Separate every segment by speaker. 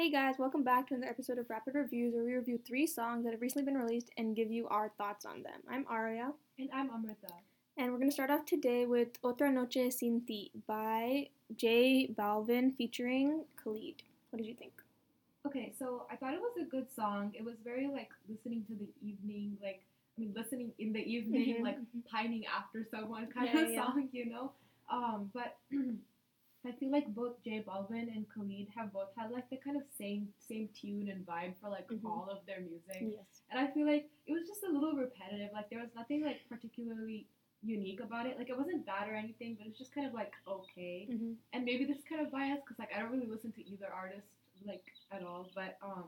Speaker 1: Hey guys, welcome back to another episode of Rapid Reviews where we review three songs that have recently been released and give you our thoughts on them. I'm Arya,
Speaker 2: And I'm Amrita.
Speaker 1: and we're going to start off today with Otra Noche Sin Ti by J Balvin featuring Khalid. What did you think?
Speaker 2: Okay, so I thought it was a good song. It was very like listening to the evening, like I mean listening in the evening,
Speaker 1: Mhm,
Speaker 2: like pining after someone kind
Speaker 1: Yeah,
Speaker 2: of
Speaker 1: yeah.
Speaker 2: song, you know. Um, but I feel like both J Balvin and Khalid have both had like the kind of same same tune and vibe for like
Speaker 1: Mhm.
Speaker 2: all of their music.
Speaker 1: Yes.
Speaker 2: And I feel like it was just a little repetitive. Like there was nothing like particularly unique about it. Like it wasn't bad or anything, but it's just kind of like okay.
Speaker 1: hmm
Speaker 2: and maybe this is kind of biased because like I don't really listen to either artist like at all. But um,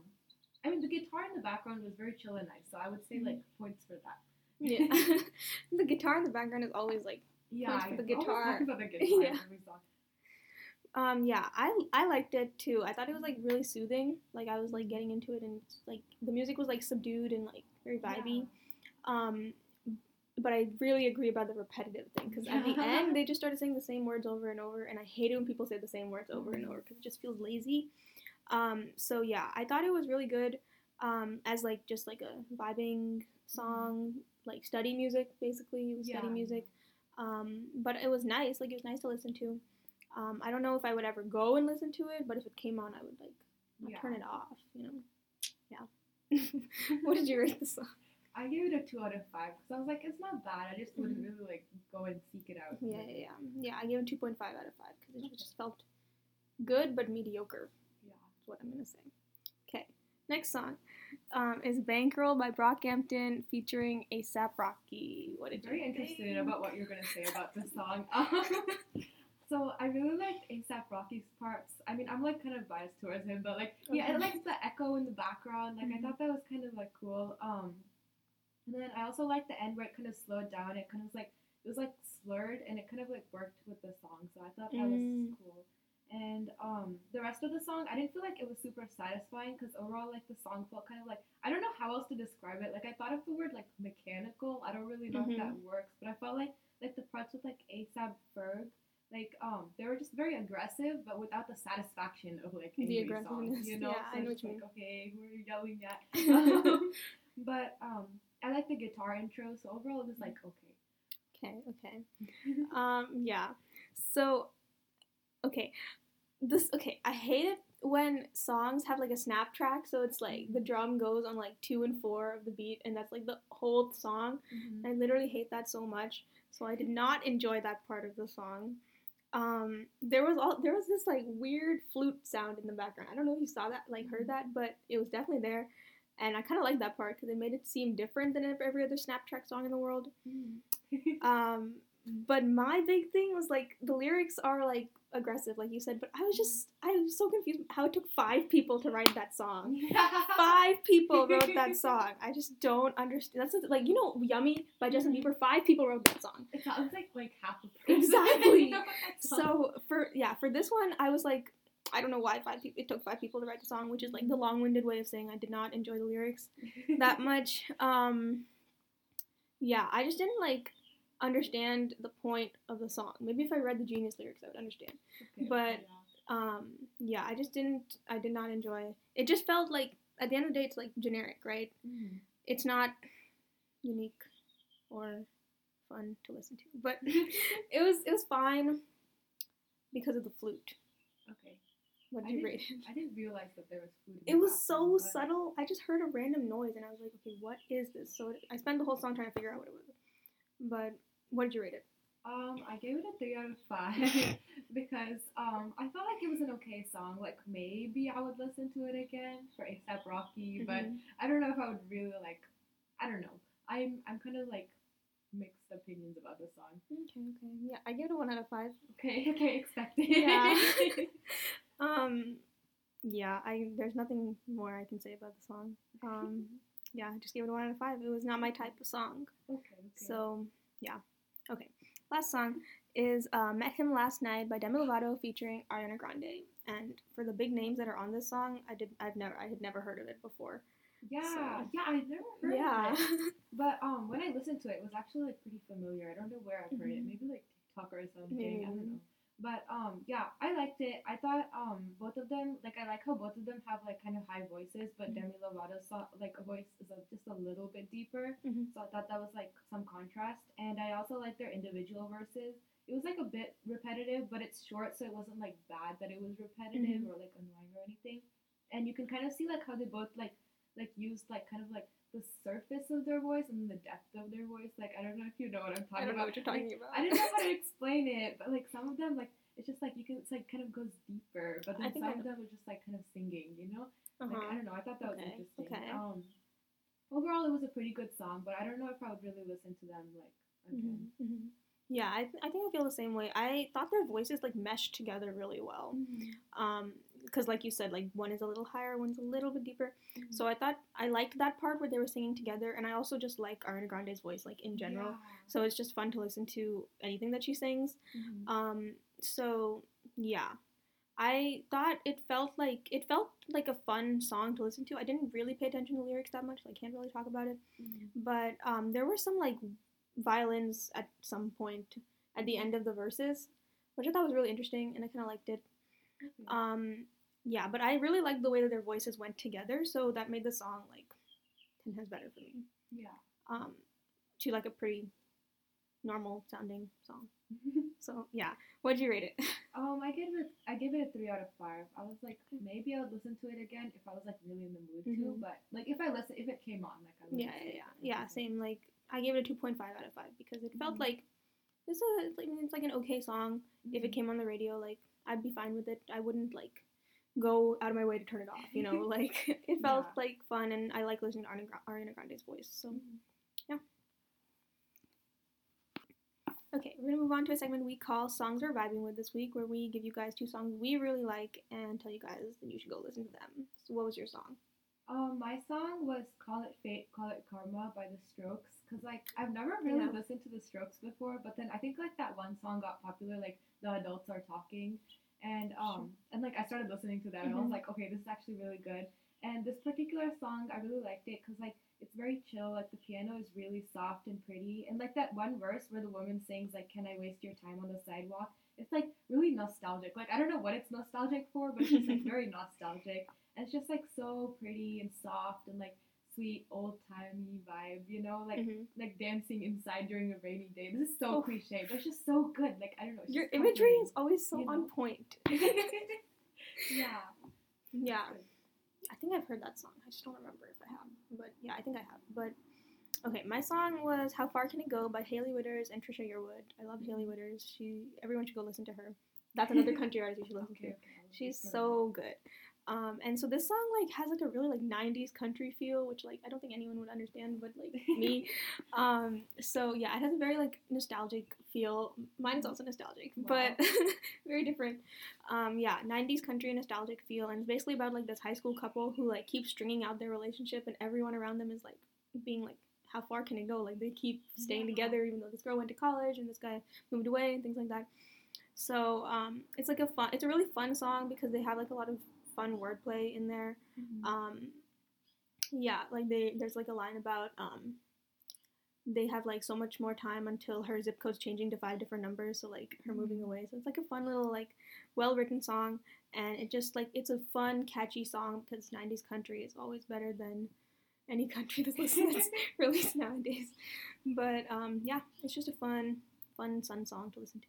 Speaker 2: I mean the guitar in the background was very chill and nice, so I would say like points for that.
Speaker 1: Yeah. the guitar in the background is always like,
Speaker 2: Yeah,
Speaker 1: Points for the
Speaker 2: always
Speaker 1: guitar.
Speaker 2: talk about the guitar
Speaker 1: Yeah.
Speaker 2: In every song.
Speaker 1: um, yeah, I I liked it too. I thought it was like really soothing. Like I was like getting into it and like the music was like subdued and like very vibey. Um, but I really agree about the repetitive thing because at the end they just started saying the same words over and over, and I hate it when people say the same words over and over because it just feels lazy. Um, so yeah, I thought it was really good um, as like just like a vibing song, like study music basically. It was study
Speaker 2: Yeah.
Speaker 1: music, um, but it was nice. Like it was nice to listen to. Um, I don't know if I would ever go and listen to it, but if it came on, I would like
Speaker 2: Yeah.
Speaker 1: turn it off. You know, yeah. what did you rate the song?
Speaker 2: I gave it a two out of five because I was like, it's not bad. I just wouldn't really like go and seek it out.
Speaker 1: Mm-hmm. Yeah, yeah, yeah. Yeah, I gave it 2.5 out of 5 because it just felt good but mediocre,
Speaker 2: Yeah.
Speaker 1: is what I'm going to say. Okay, next song um, is Bankroll by Brockhampton featuring ASAP Rocky. What
Speaker 2: I'm
Speaker 1: did you
Speaker 2: very interested
Speaker 1: think?
Speaker 2: about what you're gonna say about this song. So I really liked ASAP Rocky's parts. I mean, I'm like kind of biased towards him, but like, yeah, I
Speaker 1: Okay.
Speaker 2: liked the echo in the background. Like,
Speaker 1: Mhm.
Speaker 2: I thought that was kind of like cool. Um, and then I also liked the end where it kind of slowed down. It kind of was like it was like slurred, and it kind of like worked with the song. So I thought that
Speaker 1: Mm.
Speaker 2: was cool. And um, the rest of the song, I didn't feel like it was super satisfying because overall, like the song felt kind of like I don't know how else to describe it. Like I thought of the word like mechanical. I don't really know if that works, but I felt like like the parts with like ASAP Ferg, like um, they were just very aggressive, but without the satisfaction of like
Speaker 1: The aggressiveness,
Speaker 2: songs. You know,
Speaker 1: yeah,
Speaker 2: so
Speaker 1: I know
Speaker 2: it's
Speaker 1: what you
Speaker 2: like, okay, who are you yelling at? um, but um, I like the guitar intro, so overall it was like okay.
Speaker 1: Okay, okay. Um, yeah. So, okay. This, okay, I hate it when songs have like a snap track, so it's like the drum goes on like two and four of the beat, and that's like the whole song. I literally hate that so much. So I did not enjoy that part of the song. Um, there was all there was this like weird flute sound in the background. I don't know if you saw that, like heard that, but it was definitely there, and I kind of liked that part because it made it seem different than every other Snaptrack song in the world. Um, but my big thing was like the lyrics are like aggressive, like you said, but I was just I was so confused how it took five people to write that song. Five people wrote that song. I just don't understand. That's like you know, "Yummy" by Justin Bieber. Five people wrote that song.
Speaker 2: It sounds like like half a person.
Speaker 1: Exactly.
Speaker 2: know that song.
Speaker 1: So for yeah, for this one, I was like, I don't know why five people. It took five people to write the song, which is like the long-winded way of saying I did not enjoy the lyrics that much. Um, yeah, I just didn't like understand the point of the song. Maybe if I read the Genius lyrics, I would understand.
Speaker 2: Okay,
Speaker 1: but-
Speaker 2: yeah.
Speaker 1: Um, yeah, I just didn't. I did not enjoy. It just felt like at the end of the day, it's like generic, right? It's not unique or fun to listen to, but it was it was fine because of the flute.
Speaker 2: Okay.
Speaker 1: What did you rate it?
Speaker 2: I didn't realize that there was. In
Speaker 1: It was so
Speaker 2: but-
Speaker 1: subtle. I just heard a random noise and I was like, okay, what is this? So I spent the whole song trying to figure out what it was. But what did you rate it?
Speaker 2: Um, I gave it a three out of five because um, I felt like it was an okay song. Like maybe I would listen to it again for ASAP Rocky, but
Speaker 1: Mhm.
Speaker 2: I don't know if I would really like. I don't know. I'm I'm kind of like mixed opinions about the song.
Speaker 1: okay, okay, yeah, I gave it a one out of five.
Speaker 2: Okay, okay, expected.
Speaker 1: Yeah. Um, yeah, I there's nothing more I can say about the song. Um, yeah, I just gave it a one out of five. It was not my type of song.
Speaker 2: okay, okay.
Speaker 1: So yeah, okay. Last song is uh, "Met Him Last Night" by Demi Lovato featuring Ariana Grande. And for the big names that are on this song, I did I've never I had never heard of it before.
Speaker 2: yeah,
Speaker 1: so-
Speaker 2: yeah, I've never heard
Speaker 1: yeah.
Speaker 2: of it. But um, when I listened to it, it was actually like pretty familiar. I don't know where I've heard it.
Speaker 1: Mhm.
Speaker 2: Maybe like TikTok or something. I don't know. But um, yeah, I liked it. I thought um, both of them like I like how both of them have like kind of high voices, but
Speaker 1: Mhm.
Speaker 2: Demi Lovato's like a voice is a, just a little bit deeper.
Speaker 1: Mhm.
Speaker 2: So I thought that was like some contrast, and I also like their individual verses. It was like a bit repetitive, but it's short, so it wasn't like bad that it was repetitive
Speaker 1: Mhm.
Speaker 2: or like annoying or anything. And you can kind of see like how they both like like used like kind of like the surface of their voice and the depth of their voice. Like I don't know if you know what I'm talking about.
Speaker 1: I don't know
Speaker 2: about.
Speaker 1: what you're
Speaker 2: Like,
Speaker 1: talking about.
Speaker 2: I didn't know how to explain it, but like some of them, like it's just like you can, it's like kind of goes deeper, but then some
Speaker 1: I
Speaker 2: of them are just like kind of singing, you know? Like I
Speaker 1: Uh-huh.
Speaker 2: don't know, I thought that
Speaker 1: Okay,
Speaker 2: was interesting.
Speaker 1: okay.
Speaker 2: Um, overall, it was a pretty good song, but I don't know if I would really listen to them like again.
Speaker 1: Mhm, mhm. Yeah, I, th- I think I feel the same way. I thought their voices like meshed together really well. Um, because like you said, like one is a little higher, one's a little bit deeper.
Speaker 2: Mm-hmm.
Speaker 1: So I thought I liked that part where they were singing together, and I also just like Ariana Grande's voice, like in general. So it's just fun to listen to anything that she sings.
Speaker 2: Yeah. Mhm.
Speaker 1: Um, so yeah, I thought it felt like it felt like a fun song to listen to. I didn't really pay attention to lyrics that much, so I can't really talk about it.
Speaker 2: Mhm.
Speaker 1: But um, there were some like violins at some point at the end of the verses, which I thought was really interesting, and I kind of liked it. Um, yeah, but I really liked the way that their voices went together, so that made the song like ten times better for me.
Speaker 2: yeah.
Speaker 1: Um, to like a pretty normal sounding song. So yeah, what'd you rate it?
Speaker 2: um, I gave it I gave it a three out of five. I was like maybe I would listen to it again if I was like really in the mood to,
Speaker 1: Mhm.
Speaker 2: but like if I listen if it came on like I would
Speaker 1: yeah, yeah, yeah,
Speaker 2: it
Speaker 1: yeah.
Speaker 2: again.
Speaker 1: Same. Like I gave it a two point five out of five because it felt
Speaker 2: Mhm.
Speaker 1: like this is like it's like an okay song. If it
Speaker 2: Mhm.
Speaker 1: came on the radio, like I'd be fine with it. I wouldn't like go out of my way to turn it off. You know, like it felt
Speaker 2: Yeah.
Speaker 1: like fun, and I like listening to Ariana, Grande's voice. So
Speaker 2: Mhm.
Speaker 1: okay, we're gonna move on to a segment we call "Songs We're Vibing With" this week, where we give you guys two songs we really like and tell you guys that you should go listen to them. So what was your song?
Speaker 2: Um, my song was "Call It Fate, Call It Karma" by The Strokes. Cause like I've never really
Speaker 1: Yeah.
Speaker 2: listened to The Strokes before, but then I think like that one song got popular, like "The Adults Are Talking," and um, and like I started listening to that, and I was
Speaker 1: Mhm.
Speaker 2: like, okay, this is actually really good. And this particular song, I really liked it because like it's very chill. Like the piano is really soft and pretty, and like that one verse where the woman sings like, "Can I waste your time on the sidewalk?" It's like really nostalgic. Like I don't know what it's nostalgic for, but it's just like very nostalgic. And it's just like so pretty and soft and like sweet old timey vibe, you know, like
Speaker 1: Mhm.
Speaker 2: like dancing inside during a rainy day. This is so
Speaker 1: Oh.
Speaker 2: cliche, but it's just so good. Like I don't know.
Speaker 1: Your imagery is always so
Speaker 2: you
Speaker 1: on point.
Speaker 2: yeah.
Speaker 1: Yeah, I think I've heard that song. I just don't remember if I have. But yeah, I think I have. But okay, my song was "How Far Can It Go" by Hailey Whitters and Trisha Yearwood. I love Hailey Whitters. She everyone should go listen to her. That's another country artist you should listen
Speaker 2: Okay.
Speaker 1: to.
Speaker 2: okay,
Speaker 1: She's so good. Um, and so this song like has like a really like 90s country feel, which like I don't think anyone would understand, but like me. Um, so yeah, it has a very like nostalgic feel. Mine is also nostalgic, but very different. Um, yeah, 90s country nostalgic feel, and it's basically about like this high school couple who like keep stringing out their relationship, and everyone around them is like being like, how far can it go? Like they keep staying
Speaker 2: Yeah.
Speaker 1: together, even though this girl went to college and this guy moved away and things like that. So um, it's like a fun, it's a really fun song because they have like a lot of fun wordplay in there.
Speaker 2: Mhm.
Speaker 1: Um, yeah, like they there's like a line about um, they have like so much more time until her zip code's changing to five different numbers, so like her moving
Speaker 2: Mhm.
Speaker 1: away. So it's like a fun little like well written song, and it just like it's a fun catchy song because '90s country is always better than any country that's listened that's released nowadays. But um, yeah, it's just a fun fun sun song to listen to.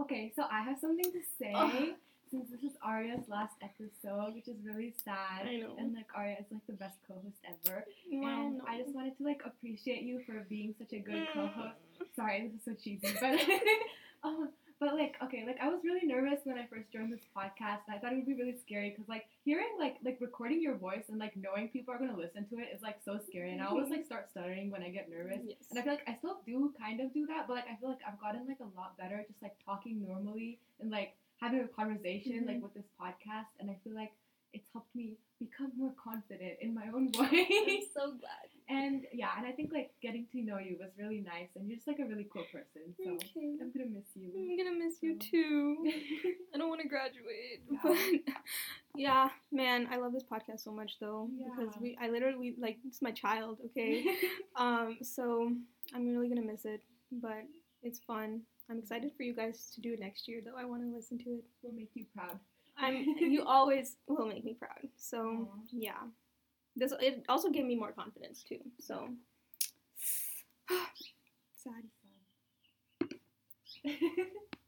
Speaker 2: Okay, so I have something to say. Since this is Arya's last episode, which is really sad.
Speaker 1: I know.
Speaker 2: And like Arya is like the best co-host ever.
Speaker 1: Well,
Speaker 2: and
Speaker 1: no.
Speaker 2: I just wanted to like appreciate you for being such a good
Speaker 1: Mm.
Speaker 2: co-host. Sorry, this is so cheesy, but um, but like okay, like I was really nervous when I first joined this podcast. And I thought it would be really scary because like hearing like like recording your voice and like knowing people are gonna listen to it is like so scary. And I always like start stuttering when I get nervous.
Speaker 1: Yes.
Speaker 2: And I feel like I still do kind of do that, but like I feel like I've gotten like a lot better just like talking normally and like having a conversation like
Speaker 1: Mhm.
Speaker 2: with this podcast. And I feel like it's helped me become more confident in my own
Speaker 1: I'm
Speaker 2: voice.
Speaker 1: so glad.
Speaker 2: And yeah, and I think like getting to know you was really nice, and you're just like a really cool person. So
Speaker 1: okay.
Speaker 2: I'm gonna miss you.
Speaker 1: I'm gonna miss
Speaker 2: so.
Speaker 1: you too. I don't want to graduate,
Speaker 2: yeah.
Speaker 1: but yeah, man, I love this podcast so much though
Speaker 2: yeah.
Speaker 1: because we, I literally like it's my child. Okay, um, so I'm really gonna miss it, but it's fun. I'm excited for you guys to do it next year though. I want to listen to it.
Speaker 2: We'll make you proud.
Speaker 1: I'm. you always will make me proud. So
Speaker 2: Aww.
Speaker 1: yeah this it also gave me more confidence too. So
Speaker 2: sad.